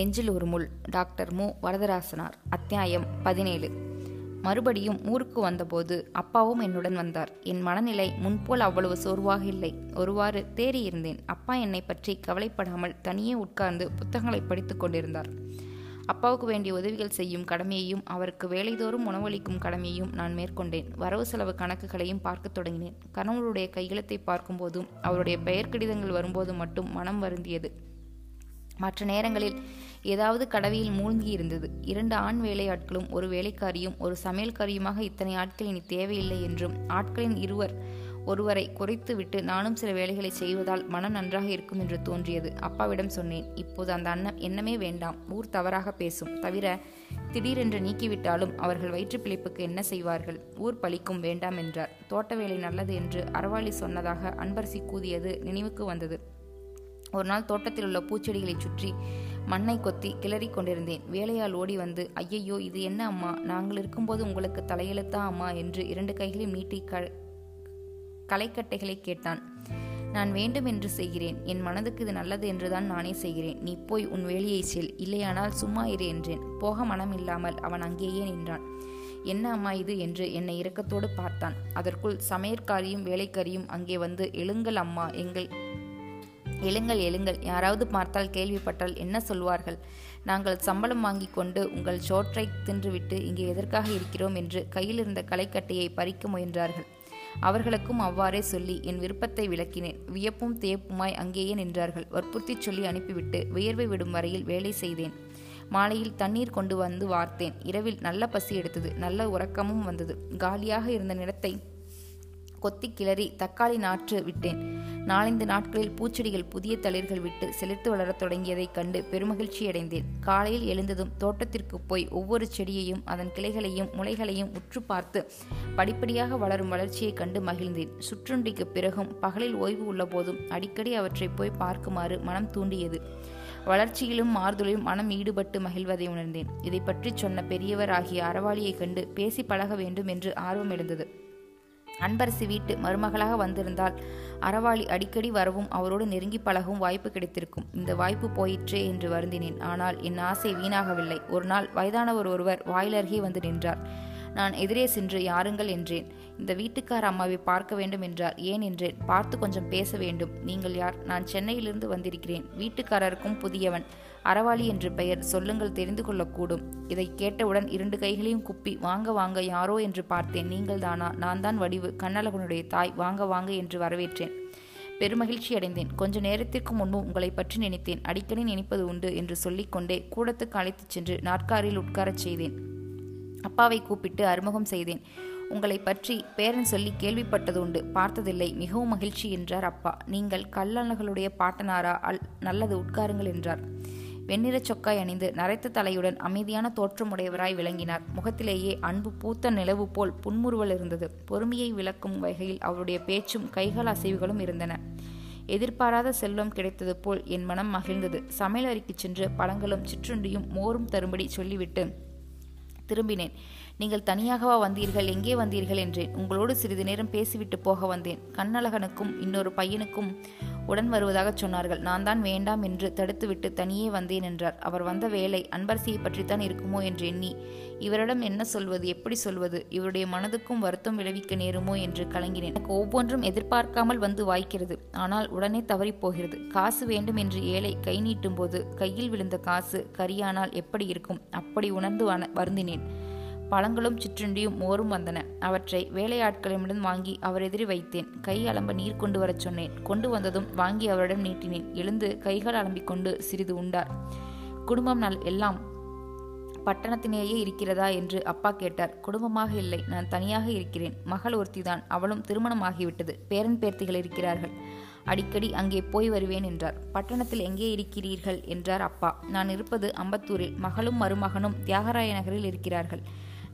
நெஞ்சில் ஒரு முள். டாக்டர் மு. வரதராசனார். அத்தியாயம் பதினேழு. மறுபடியும் ஊருக்கு வந்தபோது அப்பாவும் என்னுடன் வந்தார். என் மனநிலை முன்போல் அவ்வளவு சோர்வாக இல்லை. ஒருவாறு தேறியிருந்தேன். அப்பா என்னை பற்றி கவலைப்படாமல் தனியே உட்கார்ந்து புத்தகங்களை படித்துக் கொண்டிருந்தார். அப்பாவுக்கு வேண்டிய உதவிகள் செய்யும் கடமையையும் அவருக்கு வேலைதோறும் உணவளிக்கும் கடமையையும் நான் மேற்கொண்டேன். வரவு செலவு கணக்குகளையும் பார்க்கத் தொடங்கினேன். கணவருடைய கையெழுத்தை பார்க்கும்போதும் அவருடைய பெயர் கடிதங்கள் வரும்போது மட்டும் மனம் வருந்தியது. மற்ற நேரங்களில் ஏதாவது கடவியில் மூழ்கி இருந்தது. இரண்டு ஆண் வேலையாட்களும் ஒரு வேலைக்காரியும் ஒரு சமையல்காரியுமாக இத்தனை ஆட்கள் இனி தேவையில்லை என்றும் ஆட்களின் இருவர் ஒருவரை குறைத்து விட்டு நானும் சில வேலைகளை செய்வதால் மனம் நன்றாக இருக்கும் என்று தோன்றியது. அப்பாவிடம் சொன்னேன் இப்போது அந்த அண்ணன் எண்ணமே வேண்டாம். ஊர் தவறாக பேசும். தவிர திடீரென்று நீக்கிவிட்டாலும் அவர்கள் வயிற்று பிழைப்புக்கு என்ன செய்வார்கள்? ஊர் பழிக்கும் வேண்டாம் என்றார். தோட்ட வேலை நல்லது என்று அறவாளி சொன்னதாக அன்பரசி கூதியது நினைவுக்கு வந்தது. ஒரு நாள் தோட்டத்தில் உள்ள பூச்செடிகளை சுற்றி மண்ணை கொத்தி கிளறி கொண்டிருந்தேன். வேலையால் ஓடி வந்து ஐயையோ இது என்ன அம்மா? நாங்கள் இருக்கும்போது உங்களுக்கு தலையெழுத்தா அம்மா? என்று இரண்டு கைகளையும் நீட்டி க களைக்கட்டைகளை கேட்டான். நான் வேண்டும் என்று செய்கிறேன். என் மனதுக்கு இது நல்லது என்றுதான் நானே செய்கிறேன். நீ போய் உன் வேலையை செல். இல்லையானால் சும்மா இரு என்றேன். போக மனம் இல்லாமல் அவன் அங்கேயே நின்றான். என்ன அம்மா இது? என்று என்னை இரக்கத்தோடு பார்த்தான். அதற்குள் சமையற்காரியும் வேலைக்காரியும் அங்கே வந்து எழுங்கள் அம்மா எங்கள் எழுங்கள் எழுங்கள். யாராவது பார்த்தால் கேள்விப்பட்டால் என்ன சொல்வார்கள்? நாங்கள் சம்பளம் வாங்கி கொண்டு உங்கள் சோற்றை தின்றுவிட்டு இங்கே எதற்காக இருக்கிறோம் என்று கையில் இருந்த களைக்கட்டையை பறிக்க முயன்றார்கள். அவர்களுக்கும் அவ்வாறே சொல்லி என் விருப்பத்தை விளக்கினேன். வியப்பும் தேப்புமாய் அங்கேயே நின்றார்கள். வற்புறுத்தி சொல்லி அனுப்பிவிட்டு வியர்வை விடும் வரையில் வேலை செய்தேன். மாலையில் தண்ணீர் கொண்டு வந்து வார்த்தேன். இரவில் நல்ல பசி எடுத்தது. நல்ல உறக்கமும் வந்தது. காலியாக இருந்த நிலத்தை கொத்தி கிளறி தக்காளி நாற்று விட்டேன். நாலந்து நாட்களில் பூச்செடிகள் புதிய தளிர்கள் விட்டு செழித்து வளரத் தொடங்கியதைக் கண்டு பெருமகிழ்ச்சி அடைந்தேன் காலையில் எழுந்ததும் தோட்டத்திற்கு போய் ஒவ்வொரு செடியையும் அதன் கிளைகளையும் முளைகளையும் உற்று பார்த்து படிப்படியாக வளரும் வளர்ச்சியைக் கண்டு மகிழ்ந்தேன். சுற்றுண்டிக்கு பிறகும் பகலில் ஓய்வு உள்ள போதும் அடிக்கடி அவற்றை போய் பார்க்குமாறு மனம் தூண்டியது. வளர்ச்சியிலும் மாறுதலிலும் மனம் ஈடுபட்டு மகிழ்வதை உணர்ந்தேன். இதை பற்றி சொன்ன பெரியவர் ஆகிய அறவாளியைக் கண்டு பேசி பழக வேண்டும் என்று ஆர்வம் எழுந்தது. அன்பரசி வீட்டு மருமகளாக வந்திருந்தால் அறவாளி அடிக்கடி வரவும் அவரோடு நெருங்கி பழகவும் வாய்ப்பு கிடைத்திருக்கும். இந்த வாய்ப்பு போயிற்றே என்று வருந்தினேன். ஆனால் என் ஆசை வீணாகவில்லை. ஒரு நாள் வயதானவர் ஒருவர் வாயிலருகே வந்து நின்றார். நான் எதிரே சென்று யாருங்கள்? என்றேன். இந்த வீட்டுக்கார அம்மாவை பார்க்க வேண்டும் என்றார் ஏன் என்றேன் பார்த்து கொஞ்சம் பேச வேண்டும். நீங்கள் யார்? நான் சென்னையிலிருந்து வந்திருக்கிறேன். வீட்டுக்காரருக்கும் புதியவன். அறவாளி என்று பெயர். சொல்லுங்கள் தெரிந்து கொள்ளக்கூடும். இதை கேட்டவுடன் இரண்டு கைகளையும் குப்பி வாங்க வாங்க யாரோ? என்று பார்த்தேன். நீங்கள் தானா? நான் தான் வடிவு. கண்ணழகனுடைய தாய். வாங்க வாங்க என்று வரவேற்றேன். பெருமகிழ்ச்சி அடைந்தேன். கொஞ்ச நேரத்திற்கு முன்பு உங்களை பற்றி நினைத்தேன். அடிக்கடி நினைப்பது உண்டு என்று சொல்லிக்கொண்டே கூடத்துக்கு அழைத்துச் சென்று நாற்காரியில் உட்காரச் செய்தேன். அப்பாவை கூப்பிட்டு அறிமுகம் செய்தேன். உங்களை பற்றி பேரன் சொல்லி கேள்விப்பட்டது உண்டு பார்த்ததில்லை. மிகவும் மகிழ்ச்சி என்றார் அப்பா. நீங்கள் கல்லழகளுடைய பாட்டனாரா? அல் நல்லது உட்காருங்கள் என்றார். வெண்ணிற சொக்காய் அணிந்து நரைத்த தலையுடன் அமைதியான தோற்றமுடையவராய் விளங்கினார். முகத்திலேயே அன்பு பூத்த நிலவு போல் புன்முறுவல் இருந்தது. பொறுமையை விளக்கும் வகையில் அவருடைய பேச்சும் கைகள் அசைவுகளும் இருந்தன. எதிர்பாராத செல்வம் கிடைத்தது போல் என் மனம் மகிழ்ந்தது. சமையலறைக்கு சென்று பழங்களும் சிற்றுண்டியும் மோரும் தரும்படி சொல்லிவிட்டு திரும்பினேன். நீங்கள் தனியாகவா வந்தீர்கள் எங்கே வந்தீர்கள் என்றேன். உங்களோடு சிறிது நேரம் பேசிவிட்டு போக வந்தேன். கண்ணழகனுக்கும் இன்னொரு பையனுக்கும் உடன் வருவதாக சொன்னார்கள். நான் தான் வேண்டாம் என்று தடுத்துவிட்டு தனியே வந்தேன் என்றார். அவர் வந்த வேலை அன்பரசியை பற்றித்தான் இருக்குமோ என்று எண்ணி இவரிடம் என்ன சொல்வது எப்படி சொல்வது இவருடைய மனதுக்கும் வருத்தம் விளைவிக்க நேருமோ என்று கலங்கினேன். எனக்கு ஒவ்வொன்றும் எதிர்பார்க்காமல் வந்து வாய்க்கிறது. ஆனால் உடனே தவறிப் போகிறது காசு வேண்டும் என்று ஏழை கை நீட்டும் போது கையில் விழுந்த காசு கரியானால் எப்படி இருக்கும்? அப்படி உணர்ந்து வருந்தினேன். பழங்களும் சிற்றுண்டியும் மோரும் வந்தன. அவற்றை வேலையாட்களிடம் வாங்கி அவர் எதிரி வைத்தேன். கை அலம்ப நீர் கொண்டு வரச் சொன்னேன். கொண்டு வந்ததும் வாங்கி அவரிடம் நீட்டினேன். எழுந்து கைகள் அலம்பிக் கொண்டு சிறிது உண்டார். குடும்பம் நல் எல்லாம் பட்டணத்தினேயே இருக்கிறதா என்று அப்பா கேட்டார். குடும்பமாக இல்லை. நான் தனியாக இருக்கிறேன். மகள் ஒருத்திதான். அவளும் திருமணமாகிவிட்டது. பேரன் பேர்த்திகள் இருக்கிறார்கள். அடிக்கடி அங்கே போய் வருவேன் என்றார். பட்டணத்தில் எங்கே இருக்கிறீர்கள்? என்றார் அப்பா. நான் இருப்பது அம்பத்தூரில். மகளும் மருமகனும் தியாகராய நகரில் இருக்கிறார்கள்.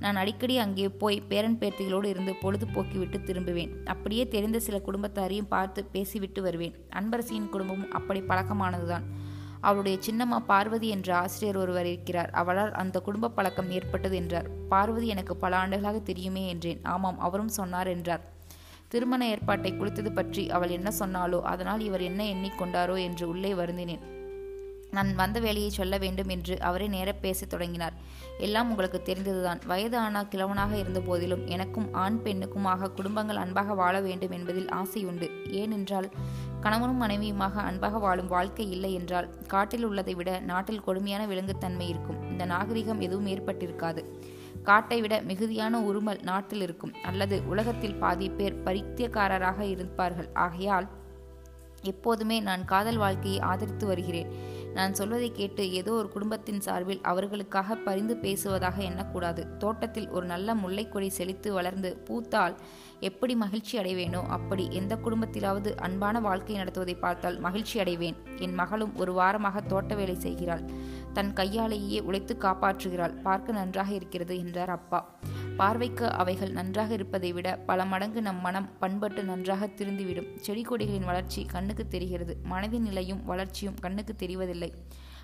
நான் அடிக்கடி அங்கே போய் பேரன் பேர்த்திகளோடு இருந்து பொழுதுபோக்கிவிட்டு திரும்புவேன். அப்படியே தெரிந்த சில குடும்பத்தாரையும் பார்த்து பேசிவிட்டு வருவேன். அன்பரசியின் குடும்பமும் அப்படி பழக்கமானதுதான். அவளுடைய சின்னம்மா பார்வதி என்ற ஆசிரியர் ஒருவர் இருக்கிறார். அவளால் அந்த குடும்ப பழக்கம் ஏற்பட்டது என்றார். பார்வதி எனக்கு பல ஆண்டுகளாக தெரியுமே என்றேன். ஆமாம் அவரும் சொன்னார் என்றார். திருமண ஏற்பாட்டை குளித்தது பற்றி அவள் என்ன சொன்னாலோ அதனால் இவர் என்ன எண்ணிக்கொண்டாரோ என்று உள்ளே வருந்தினேன். நான் வந்த வேலையை சொல்ல வேண்டும் என்று அவரே நேர பேசத் தொடங்கினார். எல்லாம் உங்களுக்கு தெரிந்ததுதான். வயது ஆனா கிழவனாக இருந்த போதிலும் எனக்கும் ஆண் பெண்ணுக்குமாக குடும்பங்கள் அன்பாக வாழ வேண்டும் என்பதில் ஆசை உண்டு ஏனென்றால் கணவனும் மனைவியுமாக அன்பாக வாழும் வாழ்க்கை இல்லை என்றால் காட்டில் உள்ளதை விட நாட்டில் கொடுமையான விலங்குத்தன்மை இருக்கும். இந்த நாகரிகம் எதுவும் ஏற்பட்டிருக்காது. காட்டை விட மிகுதியான உருமல் நாட்டில் இருக்கும். அல்லது உலகத்தில் பாதி பேர் பரித்தியக்காரராக இருப்பார்கள். ஆகையால் எப்போதுமே நான் காதல் வாழ்க்கையை ஆதரித்து வருகிறேன். நான் சொல்வதை கேட்டு ஏதோ ஒரு குடும்பத்தின் சார்பில் அவர்களுக்காக பரிந்து பேசுவதாக எண்ணக்கூடாது. தோட்டத்தில் ஒரு நல்ல முல்லைக்கொடி செழித்து வளர்ந்து பூத்தால் எப்படி மகிழ்ச்சி அடைவேனோ அப்படி எந்த குடும்பத்திலாவது அன்பான வாழ்க்கை நடத்துவதை பார்த்தால் மகிழ்ச்சி அடைவேன். என் மகளும் ஒரு வாரமாக தோட்ட வேலை செய்கிறாள். தன் கையாலேயே உழைத்து காப்பாற்றுகிறாள். பார்க்க நன்றாக இருக்கிறது என்றார் அப்பா. பார்வைக்கு அவைகள் நன்றாக இருப்பதை விட பல மடங்கு நம் மனம் பண்பட்டு நன்றாக திருந்திவிடும். செடி கொடிகளின் வளர்ச்சி கண்ணுக்கு தெரிகிறது. மனதின் நிலையும் வளர்ச்சியும் கண்ணுக்கு தெரிவதில்லை.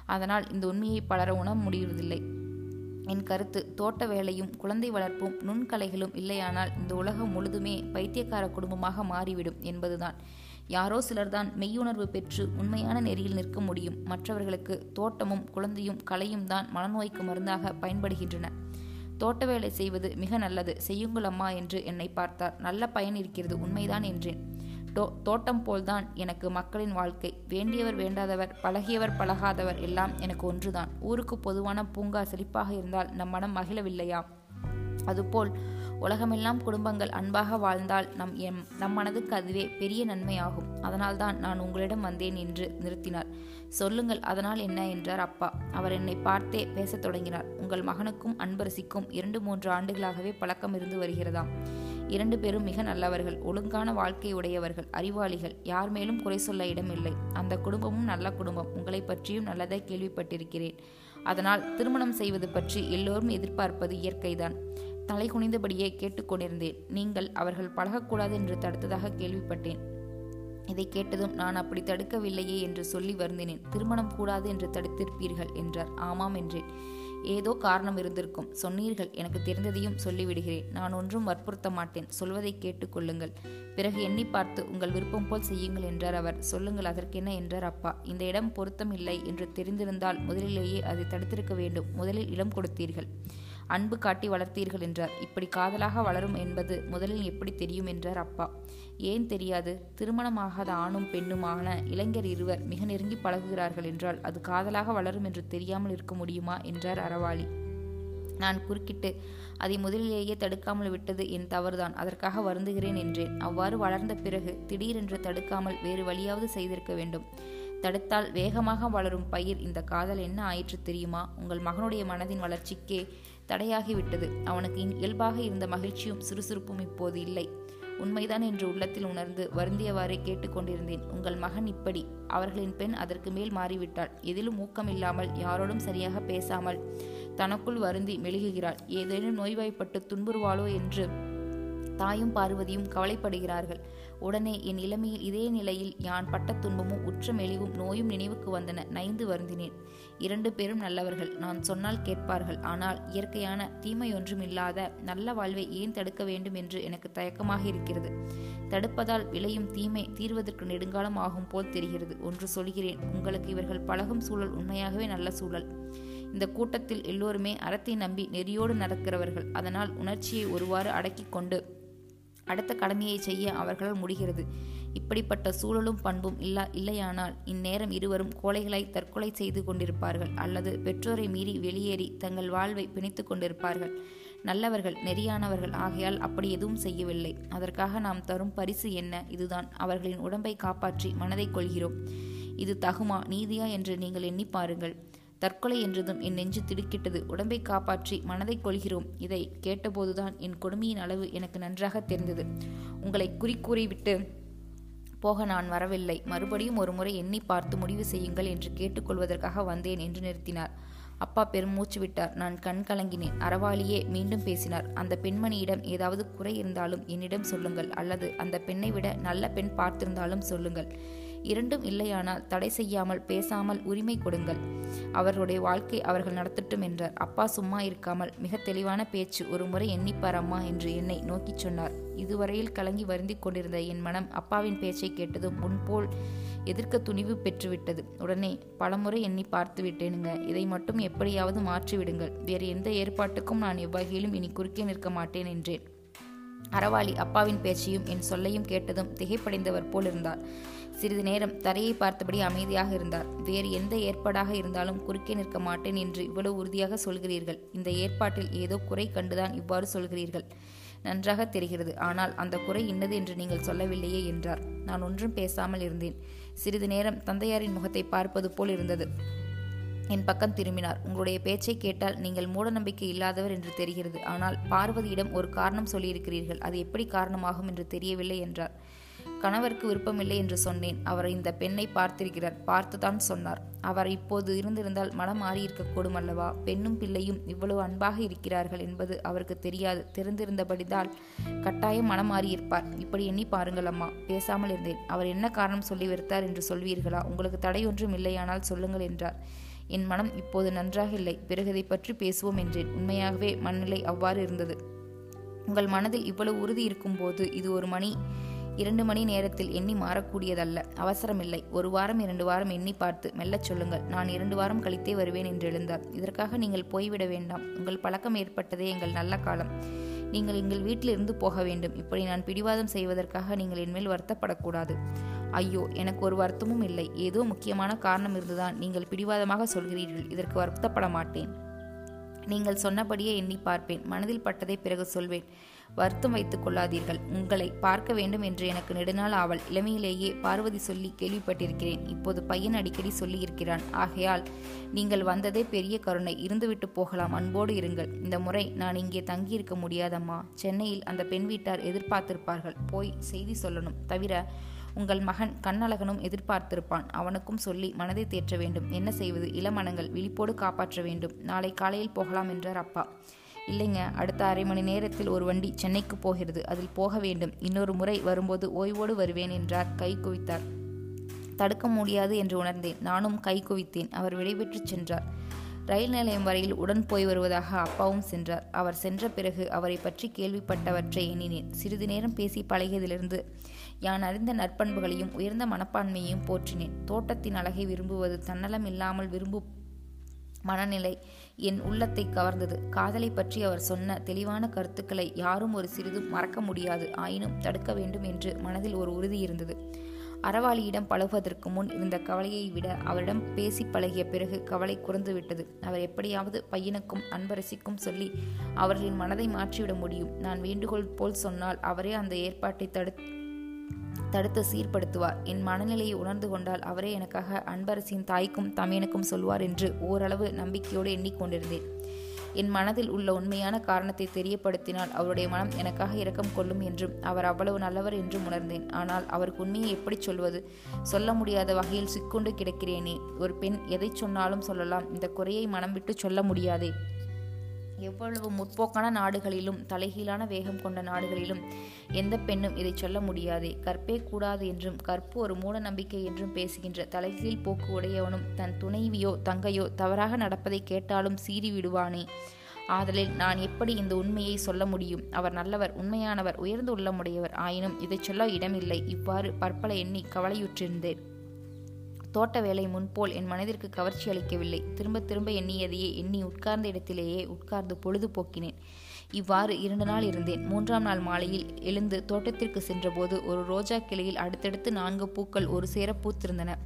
அதனால் இந்த உண்மையை பலர உணர முடிவதில்லை. என் கருத்து தோட்ட வேலையும் குழந்தை வளர்ப்பும் நுண்கலைகளும் இல்லையானால் இந்த உலகம் முழுதுமே பைத்தியக்கார குடும்பமாக மாறிவிடும் என்பதுதான். யாரோ சிலர்தான் மெய்யுணர்வு பெற்று உண்மையான நெறியில் நிற்க முடியும். மற்றவர்களுக்கு தோட்டமும் குழந்தையும் கலையும் தான் மனநோய்க்கு மருந்தாக பயன்படுகின்றன. தோட்ட வேலை செய்வது மிக நல்லது. செய்யுங்கள் அம்மா என்று என்னை பார்த்தார். நல்ல பயன் இருக்கிறது உண்மைதான் என்றேன். டோ தோட்டம் போல்தான் எனக்கு மக்களின் வாழ்க்கை. வேண்டியவர் வேண்டாதவர் பழகியவர் பழகாதவர் எல்லாம் எனக்கு ஒன்றுதான். ஊருக்கு பொதுவான பூங்கா செழிப்பாக இருந்தால் நம் மனம் மகிழவில்லையா? அதுபோல் உலகமெல்லாம் குடும்பங்கள் அன்பாக வாழ்ந்தால் நம் எம் நம் மனதுக்கு அதுவே பெரிய நன்மையாகும். அதனால்தான் நான் உங்களிடம் வந்தேன் என்று நிறுத்தினார். சொல்லுங்கள் அதனால் என்ன? என்றார் அப்பா. அவர் என்னை பார்த்தே பேசத் தொடங்கினார். உங்கள் மகனுக்கும் அன்பரசிக்கும் இரண்டு மூன்று ஆண்டுகளாகவே பழக்கம் இருந்து வருகிறதாம். இரண்டு பேரும் மிக நல்லவர்கள் ஒழுங்கான வாழ்க்கை உடையவர்கள் அறிவாளிகள். யார் மேலும் குறை சொல்ல இடமில்லை அந்த குடும்பமும் நல்ல குடும்பம். உங்களை பற்றியும் நல்லதை கேள்விப்பட்டிருக்கிறேன். அதனால் திருமணம் செய்வது பற்றி எல்லோரும் எதிர்பார்ப்பது இயற்கைதான். தலை குனிந்தபடியே கேட்டுக்கொண்டிருந்தேன். நீங்கள் அவர்கள் பழகக்கூடாது என்று தடுத்ததாக கேள்விப்பட்டேன். இதை கேட்டதும் நான் அப்படி தடுக்கவில்லையே என்று சொல்லி வருந்தினேன். திருமணம் கூடாது என்று தடுத்திருப்பீர்கள் என்றார். ஆமாம் என்றேன். ஏதோ காரணம் இருந்திருக்கும். சொன்னீர்கள். எனக்கு தெரிந்ததையும் சொல்லிவிடுகிறேன். நான் ஒன்றும் வற்புறுத்த மாட்டேன் சொல்வதை கேட்டுக்கொள்ளுங்கள். பிறகு எண்ணி பார்த்து உங்கள் விருப்பம் போல் செய்யுங்கள் என்றார் அவர். சொல்லுங்கள் அதற்கென்ன என்றார் அப்பா. இந்த இடம் பொருத்தம் இல்லை என்று தெரிந்திருந்தால் முதலிலேயே அதை தடுத்திருக்க வேண்டும். முதலில் இடம் கொடுத்தீர்கள். அன்பு காட்டி வளர்த்தீர்கள் என்றார். இப்படி காதலாக வளரும் என்பது முதலில் எப்படி தெரியும் என்றார் அப்பா. ஏன் தெரியாது? திருமணமாகாத ஆணும் பெண்ணுமான இளைஞர் இருவர் மிக நெருங்கி பழகுகிறார்கள் என்றால் அது காதலாக வளரும் என்று தெரியாமல் இருக்க முடியுமா? என்றார் அறவாளி. நான் குறுக்கிட்டு அதை முதலிலேயே தடுக்காமல் விட்டது என் தவறுதான். அதற்காக வருந்துகிறேன் என்றேன். அவ்வாறு வளர்ந்த பிறகு திடீரென்று தடுக்காமல் வேறு வழியாவது செய்திருக்க வேண்டும். தடுத்தால் வேகமாக வளரும் பயிர். இந்த காதல் என்ன ஆயிற்று தெரியுமா? உங்கள் மகனுடைய மனதின் வளர்ச்சிக்கே தடையாகிவிட்டது. அவனுக்கு இயல்பாக இருந்த மகிழ்ச்சியும் சுறுசுறுப்பும் இப்போது இல்லை. உண்மைதான் என்று உள்ளத்தில் உணர்ந்து வருந்தியவாறே கேட்டுக்கொண்டிருந்தேன் உங்கள் மகன் இப்படி. அவர்களின் பெண் அதற்கு மேல் மாறிவிட்டாள். எதிலும் ஊக்கமில்லாமல் யாரோடும் சரியாக பேசாமல் தனக்குள் வருந்தி மெழுகுகிறாள். ஏதேனும் நோய்வாய்ப்பட்டு துன்புறுவாளோ என்று தாயும் பார்வதியும் கவலைப்படுகிறார்கள். உடனே என் இளமையில் இதே நிலையில் யான் பட்ட துன்பமும் உற்ற மெளிவும் நோயும் நினைவுக்கு வந்தன. நைந்து வருந்தினேன். இரண்டு பேரும் நல்லவர்கள். நான் சொன்னால் கேட்பார்கள். ஆனால் இயற்கையான தீமையொன்றும் இல்லாத நல்ல வாழ்வை ஏன் தடுக்க வேண்டும் என்று எனக்கு தயக்கமாக இருக்கிறது. தடுப்பதால் விளையும் தீமை தீர்வதற்கு நெடுங்காலம் ஆகும் போல் தெரிகிறது. ஒன்று சொல்கிறேன். உங்களுக்கு இவர்கள் பழகும் சூழல் உண்மையாகவே நல்ல சூழல். இந்த கூட்டத்தில் எல்லோருமே அறத்தை நம்பி நெறியோடு நடக்கிறவர்கள். அதனால் உணர்ச்சியை ஒருவாறு அடக்கிக் கொண்டு அடுத்த கடமையை செய்ய அவர்களால் முடிகிறது. இப்படிப்பட்ட சூழலும் பண்பும் இல்லா இல்லையானால் இந்நேரம் இருவரும் கோழைகளாய் தற்கொலை செய்து கொண்டிருப்பார்கள் அல்லது பெற்றோரை மீறி வெளியேறி தங்கள் வாழ்வை பிணைத்து கொண்டிருப்பார்கள். நல்லவர்கள் நெறியானவர்கள் ஆகையால் அப்படி எதுவும் செய்யவில்லை. அதற்காக நாம் தரும் பரிசு என்ன? இதுதான். அவர்களின் உடம்பை காப்பாற்றி மனதை கொள்கிறோம். இது தகுமா? நீதியா? என்று நீங்கள் எண்ணி பாருங்கள். தற்கொலை என்றதும் என் நெஞ்சு திடுக்கிட்டது. உடம்பை காப்பாற்றி மனதை கொள்கிறோம் இதை கேட்டபோதுதான் என் கொடுமையின் அளவு எனக்கு நன்றாக தெரிந்தது. உங்களை குறிக்கூறிவிட்டு போக நான் வரவில்லை. மறுபடியும் ஒரு முறை எண்ணி பார்த்து முடிவு செய்யுங்கள் என்று கேட்டுக்கொள்வதற்காக வந்தேன் என்று நிறுத்தினார். அப்பா பெரும் மூச்சு விட்டார். நான் கண் கலங்கினேன். அறவாளியே மீண்டும் பேசினார். அந்த பெண்மணியிடம் ஏதாவது குறை இருந்தாலும் என்னிடம் சொல்லுங்கள். அல்லது அந்த பெண்ணை விட நல்ல பெண் பார்த்திருந்தாலும் சொல்லுங்கள். இரண்டும் இல்லையானால் தடை செய்யாமல் பேசாமல் உரிமை கொடுங்கள். அவர்களுடைய வாழ்க்கை அவர்கள் நடத்தட்டும் என்றார். அப்பா சும்மா இருக்காமல் மிக தெளிவான பேச்சு ஒரு முறை எண்ணிப்பார் அம்மா என்று என்னை நோக்கிச் சொன்னார். இதுவரையில் கலங்கி வருந்திக் கொண்டிருந்த என் மனம் அப்பாவின் பேச்சை கேட்டதும் முன்போல் எதிர்க்க துணிவு பெற்றுவிட்டது. உடனே பலமுறை எண்ணி பார்த்து விட்டேனுங்க. இதை மட்டும் எப்படியாவது மாற்றிவிடுங்கள். வேறு எந்த ஏற்பாட்டுக்கும் நான் எவ்வகையிலும் இனி குறுக்கே நிற்க மாட்டேன் என்றேன். அறவாளி அப்பாவின் பேச்சையும் என் சொல்லையும் கேட்டதும் திகைப்படைந்தவர் போல் இருந்தார் சிறிது நேரம் தரையை பார்த்தபடி அமைதியாக இருந்தார். வேறு எந்த ஏற்பாடாக இருந்தாலும் குறுக்கே நிற்க மாட்டேன் என்று இவ்வளவு உறுதியாக சொல்கிறீர்கள். இந்த ஏற்பாட்டில் ஏதோ குறை கண்டுதான் இவ்வாறு சொல்கிறீர்கள். நன்றாக தெரிகிறது. ஆனால் அந்த குறை இன்னது என்று நீங்கள் சொல்லவில்லையே என்றார். நான் ஒன்றும் பேசாமல் இருந்தேன். சிறிது நேரம் தந்தையாரின் முகத்தை பார்ப்பது போல் இருந்தது. என் பக்கம் திரும்பினார். உங்களுடைய பேச்சை கேட்டால் நீங்கள் மூடநம்பிக்கை இல்லாதவர் என்று தெரிகிறது. ஆனால் பார்வதியிடம் ஒரு காரணம் சொல்லியிருக்கிறீர்கள். அது எப்படி காரணமாகும் என்று தெரியவில்லை என்றார். கணவருக்கு விருப்பமில்லை என்று சொன்னேன். அவர் இந்த பெண்ணை பார்த்திருக்கிறார். பார்த்துதான் சொன்னார். அவர் இப்போது இருந்திருந்தால் மனம் மாறியிருக்கக்கூடும் அல்லவா? பெண்ணும் பிள்ளையும் இவ்வளவு அன்பாக இருக்கிறார்கள் என்பது அவருக்கு தெரியாது. தெரிந்திருந்தபடிதால் கட்டாயம் மனம் மாறியிருப்பார். இப்படி எண்ணி பாருங்கள் அம்மா. பேசாமல் இருந்தேன். அவர் என்ன காரணம் சொல்லி வெறுத்தார் என்று சொல்வீர்களா? உங்களுக்கு தடை ஒன்றும் இல்லையானால் சொல்லுங்கள் என்றார். என் மனம் இப்போது நன்றாக இல்லை. பிறகு பற்றி பேசுவோம் என்றேன். உண்மையாகவே மனநிலை அவ்வாறு இருந்தது. உங்கள் மனதில் இவ்வளவு உறுதி இருக்கும்போது இது ஒரு மணி இரண்டு மணி நேரத்தில் எண்ணி மாறக்கூடியதல்ல. அவசரமில்லை. ஒரு வாரம் இரண்டு வாரம் எண்ணி பார்த்து மெல்லச் சொல்லுங்கள். நான் இரண்டு வாரம் கழித்தே வருவேன் என்று எழுந்தார். இதற்காக நீங்கள் போய்விட வேண்டாம். உங்கள் பழக்கம் ஏற்பட்டதே எங்கள் நல்ல காலம். நீங்கள் எங்கள் வீட்டிலிருந்து போக வேண்டும். இப்படி நான் பிடிவாதம் செய்வதற்காக நீங்கள் என்மேல் வருத்தப்படக்கூடாது. ஐயோ எனக்கு ஒரு வருத்தமும் இல்லை. ஏதோ முக்கியமான காரணம் இருந்துதான் நீங்கள் பிடிவாதமாக சொல்கிறீர்கள். இதற்கு வருத்தப்பட மாட்டேன். நீங்கள் சொன்னபடியே எண்ணி பார்ப்பேன். மனதில் பட்டதை பிறகு சொல்வேன். வருத்தம் வைத்துக் கொள்ளாதீர்கள். உங்களை பார்க்க வேண்டும் என்று எனக்கு நெடுநாள் ஆவல். இளமையிலேயே பார்வதி சொல்லி கேள்விப்பட்டிருக்கிறேன். இப்போது பையன் அடிக்கடி சொல்லியிருக்கிறான். ஆகையால் நீங்கள் வந்ததே பெரிய கருணை. இருந்துவிட்டு போகலாம். அன்போடு இருங்கள். இந்த முறை நான் இங்கே தங்கியிருக்க முடியாதம்மா. சென்னையில் அந்த பெண் வீட்டார் எதிர்பார்த்திருப்பார்கள். போய் செய்தி சொல்லணும். தவிர உங்கள் மகன் கண்ணழகனும் எதிர்பார்த்திருப்பான். அவனுக்கும் சொல்லி மனதை தேற்ற வேண்டும். என்ன செய்வது? இளமனங்கள் விழிப்போடு காப்பாற்ற வேண்டும். நாளை காலையில் போகலாம் என்றார் அப்பா. இல்லைங்க அடுத்த அரை மணி நேரத்தில் ஒரு வண்டி சென்னைக்கு போகிறது. அதில் போக வேண்டும். இன்னொரு முறை வரும்போது ஓய்வோடு வருவேன் என்றார். கை குவித்தார். தடுக்க முடியாது என்று உணர்ந்தேன். நானும் கை குவித்தேன். அவர் விடைபெற்று சென்றார். ரயில் நிலையம் வரையில் உடன் போய் வருவதாக அப்பாவும் சென்றார். அவர் சென்ற பிறகு அவரை பற்றி கேள்விப்பட்டவற்றை எண்ணினேன். சிறிது நேரம் பேசி பழகியதிலிருந்து யான் அறிந்த நற்பண்புகளையும் உயர்ந்த மனப்பான்மையையும் போற்றினேன். தோட்டத்தின் அழகை விரும்புவது தன்னலம் இல்லாமல் விரும்பும் மனநிலை என் உள்ளத்தை கவர்ந்தது. காதலை பற்றி அவர் சொன்ன தெளிவான கருத்துக்களை யாரும் ஒரு சிறிதும் மறக்க முடியாது. ஆயினும் தடுக்க வேண்டும் என்று மனதில் ஒரு உறுதி இருந்தது. அறவாளியிடம் பழகுவதற்கு முன் இருந்த கவலையை விட அவரிடம் பேசி பழகிய பிறகு கவலை குறைந்து விட்டது. அவர் எப்படியாவது பையனுக்கும் அன்பரசிக்கும் சொல்லி அவர்களின் மனதை மாற்றிவிட முடியும். நான் வேண்டுகோள் போல் சொன்னால் அவரே அந்த ஏற்பாட்டை தடு தடுத்து சீர்படுத்துவார். என் மனநிலையை உணர்ந்து கொண்டால் அவரே எனக்காக அன்பரசின் தாய்க்கும் தமையனுக்கும் சொல்வார் என்று ஓரளவு நம்பிக்கையோடு எண்ணிக்கொண்டிருந்தேன் என் மனதில் உள்ள உண்மையான காரணத்தை தெரியப்படுத்தினால் அவருடைய மனம் எனக்காக இரக்கம் கொள்ளும் என்றும் அவர் அவ்வளவு நல்லவர் என்றும் உணர்ந்தேன். ஆனால் அவருக்கு உண்மையை எப்படி சொல்வது? சொல்ல முடியாத வகையில் சிக்கொண்டு கிடக்கிறேனே. ஒரு பெண் எதை சொன்னாலும் சொல்லலாம். இந்த குறையை மனம் விட்டு சொல்ல முடியாதே. எவ்வளவு முற்போக்கான நாடுகளிலும் தலைகீழான வேகம் கொண்ட நாடுகளிலும் எந்த பெண்ணும் இதை சொல்ல முடியாதே. கற்பே கூடாது என்றும் கற்பு ஒரு மூட நம்பிக்கை என்றும் பேசுகின்ற தலைகீழ் போக்கு உடையவனும் தன் துணைவியோ தங்கையோ தவறாக நடப்பதை கேட்டாலும் சீறி விடுவானே. ஆதலில் நான் எப்படி இந்த உண்மையை சொல்ல முடியும்? அவர் நல்லவர் உண்மையானவர் உயர்ந்து உள்ளமுடையவர் ஆயினும் இதை சொல்ல இடமில்லை. இவ்வாறு பற்பல எண்ணி கவலையுற்றிருந்தேன். தோட்ட வேலை முன்போல் என் மனதிற்கு கவர்ச்சி அளிக்கவில்லை. திரும்ப திரும்ப எண்ணியதையே எண்ணி உட்கார்ந்த இடத்திலேயே உட்கார்ந்து பொழுது போக்கினேன். இவ்வாறு இரண்டு நாள் இருந்தேன். மூன்றாம் நாள் மாலையில் எழுந்து தோட்டத்திற்கு சென்றபோது ஒரு ரோஜா கிளையில் அடுத்தடுத்து நான்கு பூக்கள் ஒரு சேர பூத்திருந்தன.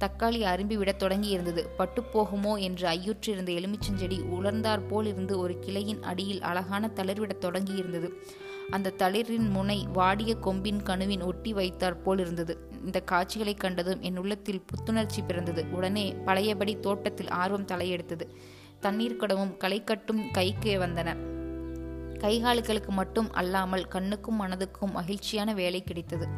தக்காளி அரும்பி விடத் தொடங்கி இருந்தது பட்டுப்போகுமோ என்று ஐயுற்றிருந்த எலுமிச்சஞ்செடி உலர்ந்தாற் போல் இருந்து ஒரு கிளையின் அடியில் அழகான தளர்விடத் தொடங்கி இருந்தது அந்த தளிரின் முனை வாடிய கொம்பின் கணுவின் ஒட்டி வைத்தாற் போல் இருந்தது இந்த காட்சிகளை கண்டதும் என் உள்ளத்தில் புத்துணர்ச்சி பிறந்தது. உடனே பழையபடி தோட்டத்தில் ஆர்வம் தலையெடுத்தது. தண்ணீர் கடவும் களை கட்டும் கைக்கே வந்தன. கைகாலுகளுக்கு மட்டும் அல்லாமல் கண்ணுக்கும் மனதுக்கும் மகிழ்ச்சியான வேலை கிடைத்தது.